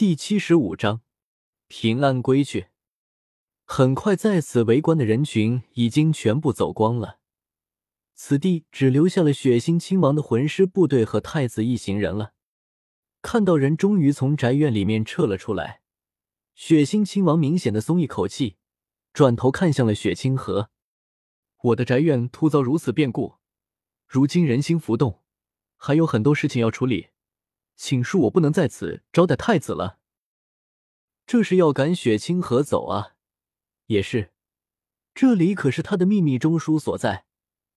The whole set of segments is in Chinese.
第七十五章平安归去。很快，在此围观的人群已经全部走光了，此地只留下了血腥亲王的魂师部队和太子一行人了。看到人终于从宅院里面撤了出来，血腥亲王明显的松一口气，转头看向了雪清河：“我的宅院突遭如此变故，如今人心浮动，还有很多事情要处理，请恕我不能在此招待太子了。”这是要赶雪清河走啊！也是，这里可是他的秘密中枢所在，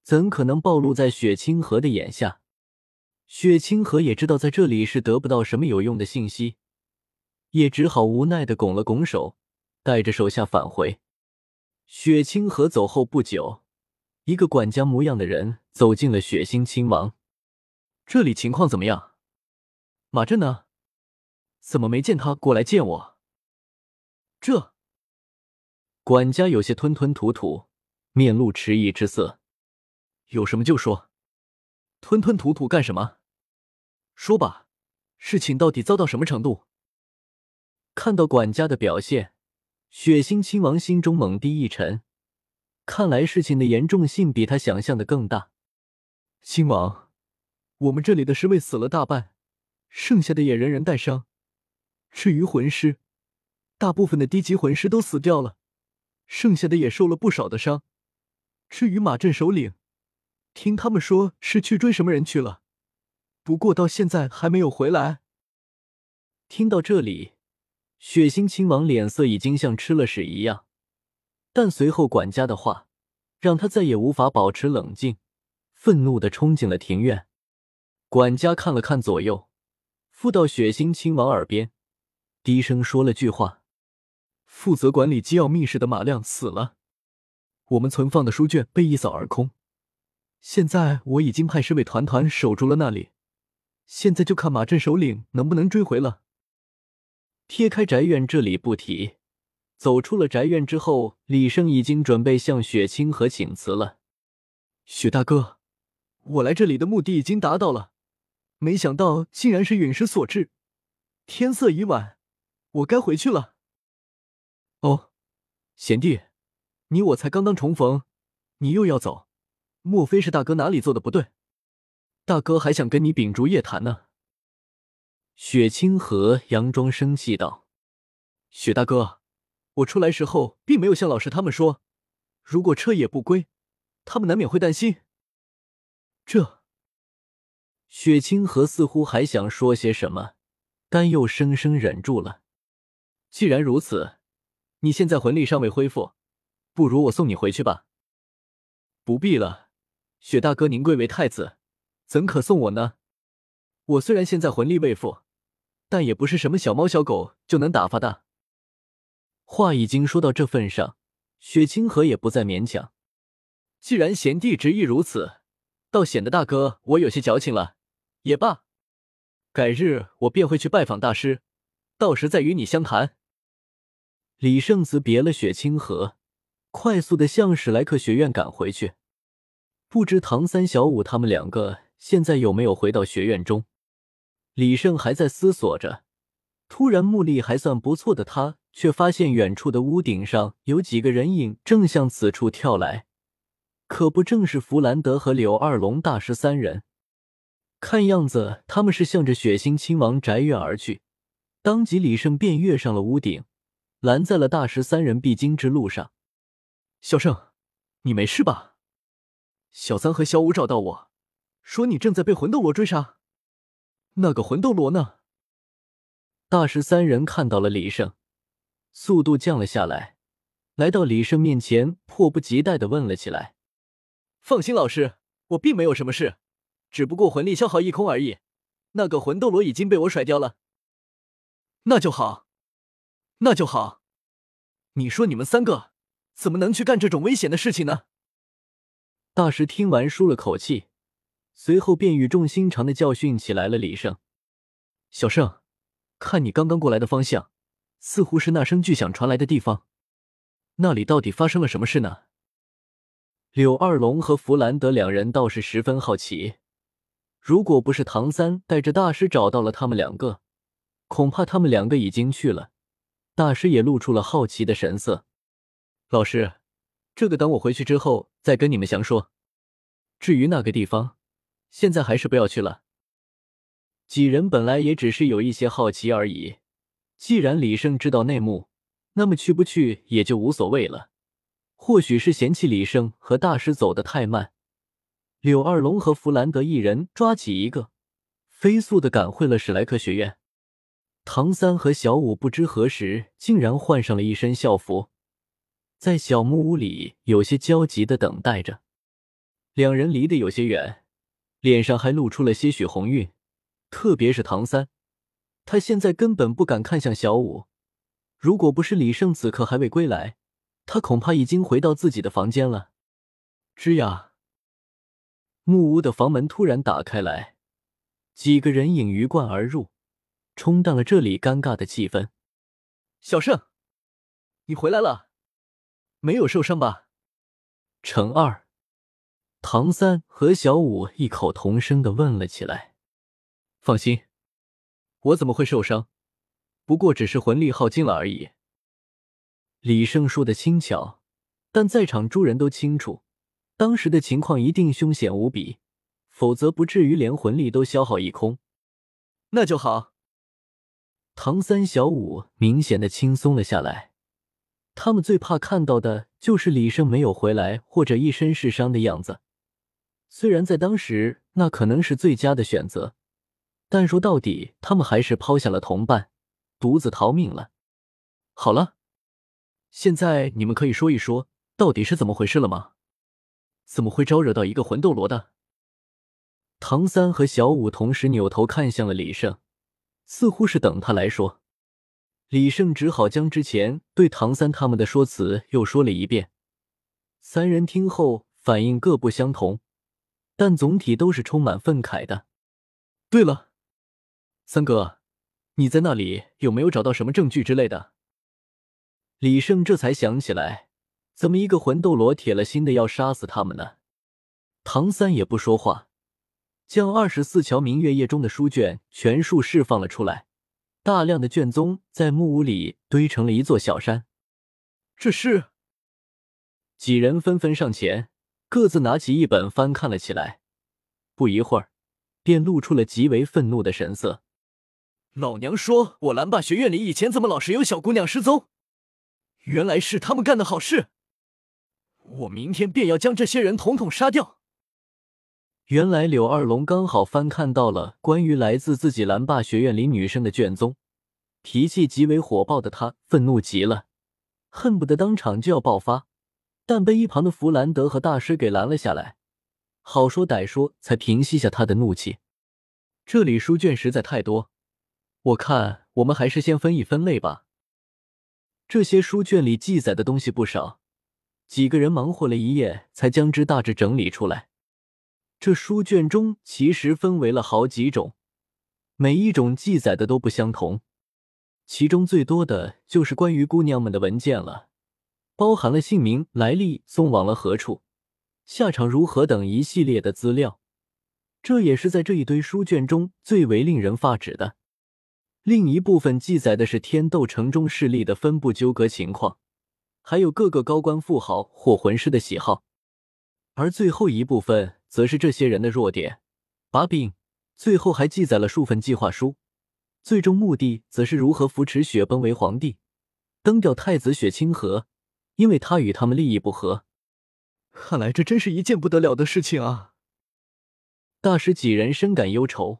怎可能暴露在雪清河的眼下？雪清河也知道在这里是得不到什么有用的信息，也只好无奈的拱了拱手，带着手下返回。雪清河走后不久，一个管家模样的人走进了血腥亲王。这里情况怎么样？马震呢？怎么没见他过来见我？这。管家有些吞吞吐吐，面露迟疑之色。有什么就说，吞吞吐吐干什么？说吧，事情到底糟到什么程度？看到管家的表现，血腥亲王心中猛地一沉，看来事情的严重性比他想象的更大。亲王，我们这里的侍卫死了大半，剩下的也人人带伤。至于魂师，大部分的低级魂师都死掉了。剩下的也受了不少的伤。至于马镇首领，听他们说是去追什么人去了，不过到现在还没有回来。听到这里，血腥亲王脸色已经像吃了屎一样，但随后管家的话让他再也无法保持冷静，愤怒的冲进了庭院。管家看了看左右，附到血腥亲王耳边，低声说了句话。负责管理机要密室的马亮死了，我们存放的书卷被一扫而空。现在我已经派侍卫团团守住了那里，现在就看马镇首领能不能追回了。撇开宅院这里不提，走出了宅院之后，李胜已经准备向雪清河请辞了。雪大哥，我来这里的目的已经达到了，没想到竟然是陨石所致。天色已晚，我该回去了。哦，贤弟，你我才刚刚重逢，你又要走，莫非是大哥哪里做的不对？大哥还想跟你秉烛夜谈呢。雪清河佯装生气道：“雪大哥，我出来时候并没有向老师他们说，如果彻夜不归，他们难免会担心。”这，雪清河似乎还想说些什么，但又生生忍住了。既然如此。你现在魂力尚未恢复，不如我送你回去吧。不必了，雪大哥，您贵为太子，怎可送我呢？我虽然现在魂力未复，但也不是什么小猫小狗就能打发的。话已经说到这份上，雪清河也不再勉强。既然贤弟执意如此，倒显得大哥我有些矫情了。也罢，改日我便会去拜访大师，到时再与你相谈。李胜辞别了雪清河，快速的向史莱克学院赶回去。不知唐三、小五他们两个现在有没有回到学院中？李胜还在思索着，突然目力还算不错的他，却发现远处的屋顶上有几个人影正向此处跳来，可不正是弗兰德和柳二龙大师三人？看样子他们是向着血腥亲王宅院而去。当即，李胜便跃上了屋顶。拦在了大师三人必经之路上。小胜，你没事吧？小三和小五找到我，说你正在被魂斗罗追杀。那个魂斗罗呢？大师三人看到了李胜，速度降了下来，来到李胜面前，迫不及待的问了起来：“放心，老师，我并没有什么事，只不过魂力消耗一空而已。那个魂斗罗已经被我甩掉了。”那就好。那就好，你说你们三个怎么能去干这种危险的事情呢？大师听完舒了口气，随后便语重心长的教训起来了李胜：“小胜，看你刚刚过来的方向，似乎是那声巨响传来的地方，那里到底发生了什么事呢？”柳二龙和弗兰德两人倒是十分好奇，如果不是唐三带着大师找到了他们两个。恐怕他们两个已经去了。大师也露出了好奇的神色。老师，这个等我回去之后再跟你们详说。至于那个地方，现在还是不要去了。几人本来也只是有一些好奇而已。既然李胜知道内幕，那么去不去也就无所谓了。或许是嫌弃李胜和大师走得太慢，柳二龙和弗兰德一人抓起一个，飞速的赶回了史莱克学院。唐三和小五不知何时竟然换上了一身校服，在小木屋里有些焦急的等待着。两人离得有些远，脸上还露出了些许红晕，特别是唐三。他现在根本不敢看向小五，如果不是李胜此刻还未归来，他恐怕已经回到自己的房间了。吱呀，木屋的房门突然打开来，几个人影鱼贯而入，冲淡了这里尴尬的气氛。小胜，你回来了，没有受伤吧？程二、唐三和小五异口同声的问了起来。放心。我怎么会受伤？不过只是魂力耗尽了而已。李胜说的轻巧，但在场诸人都清楚，当时的情况一定凶险无比，否则不至于连魂力都消耗一空。那就好。唐三、小五明显的轻松了下来。他们最怕看到的就是李胜没有回来或者一身是伤的样子。虽然在当时那可能是最佳的选择。但说到底，他们还是抛下了同伴，独自逃命了。好了，现在你们可以说一说到底是怎么回事了吗？怎么会招惹到一个魂斗罗的？唐三和小五同时扭头看向了李胜，似乎是等他来说。李胜只好将之前对唐三他们的说辞又说了一遍。三人听后反应各不相同，但总体都是充满愤慨的。对了。三哥，你在那里有没有找到什么证据之类的？李胜这才想起来，怎么一个魂斗罗铁了心的要杀死他们呢？唐三也不说话，将二十四桥明月夜中的书卷全数释放了出来，大量的卷宗在木屋里堆成了一座小山。这是几人纷纷上前，各自拿起一本翻看了起来，不一会儿，便露出了极为愤怒的神色。老娘说，我蓝霸学院里以前怎么老是有小姑娘失踪？原来是他们干的好事！我明天便要将这些人统统杀掉。原来柳二龙刚好翻看到了关于来自自己蓝霸学院里女生的卷宗，脾气极为火爆的他愤怒极了，恨不得当场就要爆发，但被一旁的弗兰德和大师给拦了下来，好说歹说才平息下他的怒气。这里书卷实在太多。我看我们还是先分一分类吧。这些书卷里记载的东西不少，几个人忙活了一夜，才将之大致整理出来。这书卷中其实分为了好几种，每一种记载的都不相同。其中最多的就是关于姑娘们的文件了，包含了姓名、来历、送往了何处、下场如何等一系列的资料。这也是在这一堆书卷中最为令人发指的。另一部分记载的是天斗城中势力的分布纠葛情况，还有各个高官富豪或魂师的喜好，而最后一部分则是这些人的弱点、把柄。最后还记载了数份计划书，最终目的则是如何扶持雪崩为皇帝，登掉太子雪清河，因为他与他们利益不合。看来这真是一件不得了的事情啊！大师几人深感忧愁。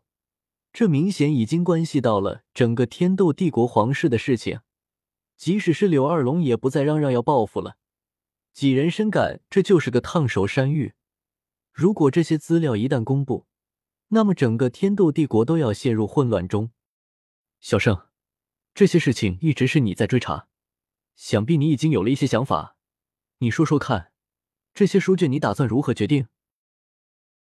这明显已经关系到了整个天斗帝国皇室的事情，即使是柳二龙也不再嚷嚷要报复了。几人深感这就是个烫手山芋。如果这些资料一旦公布，那么整个天斗帝国都要陷入混乱中。小胜，这些事情一直是你在追查，想必你已经有了一些想法。你说说看，这些书卷你打算如何决定？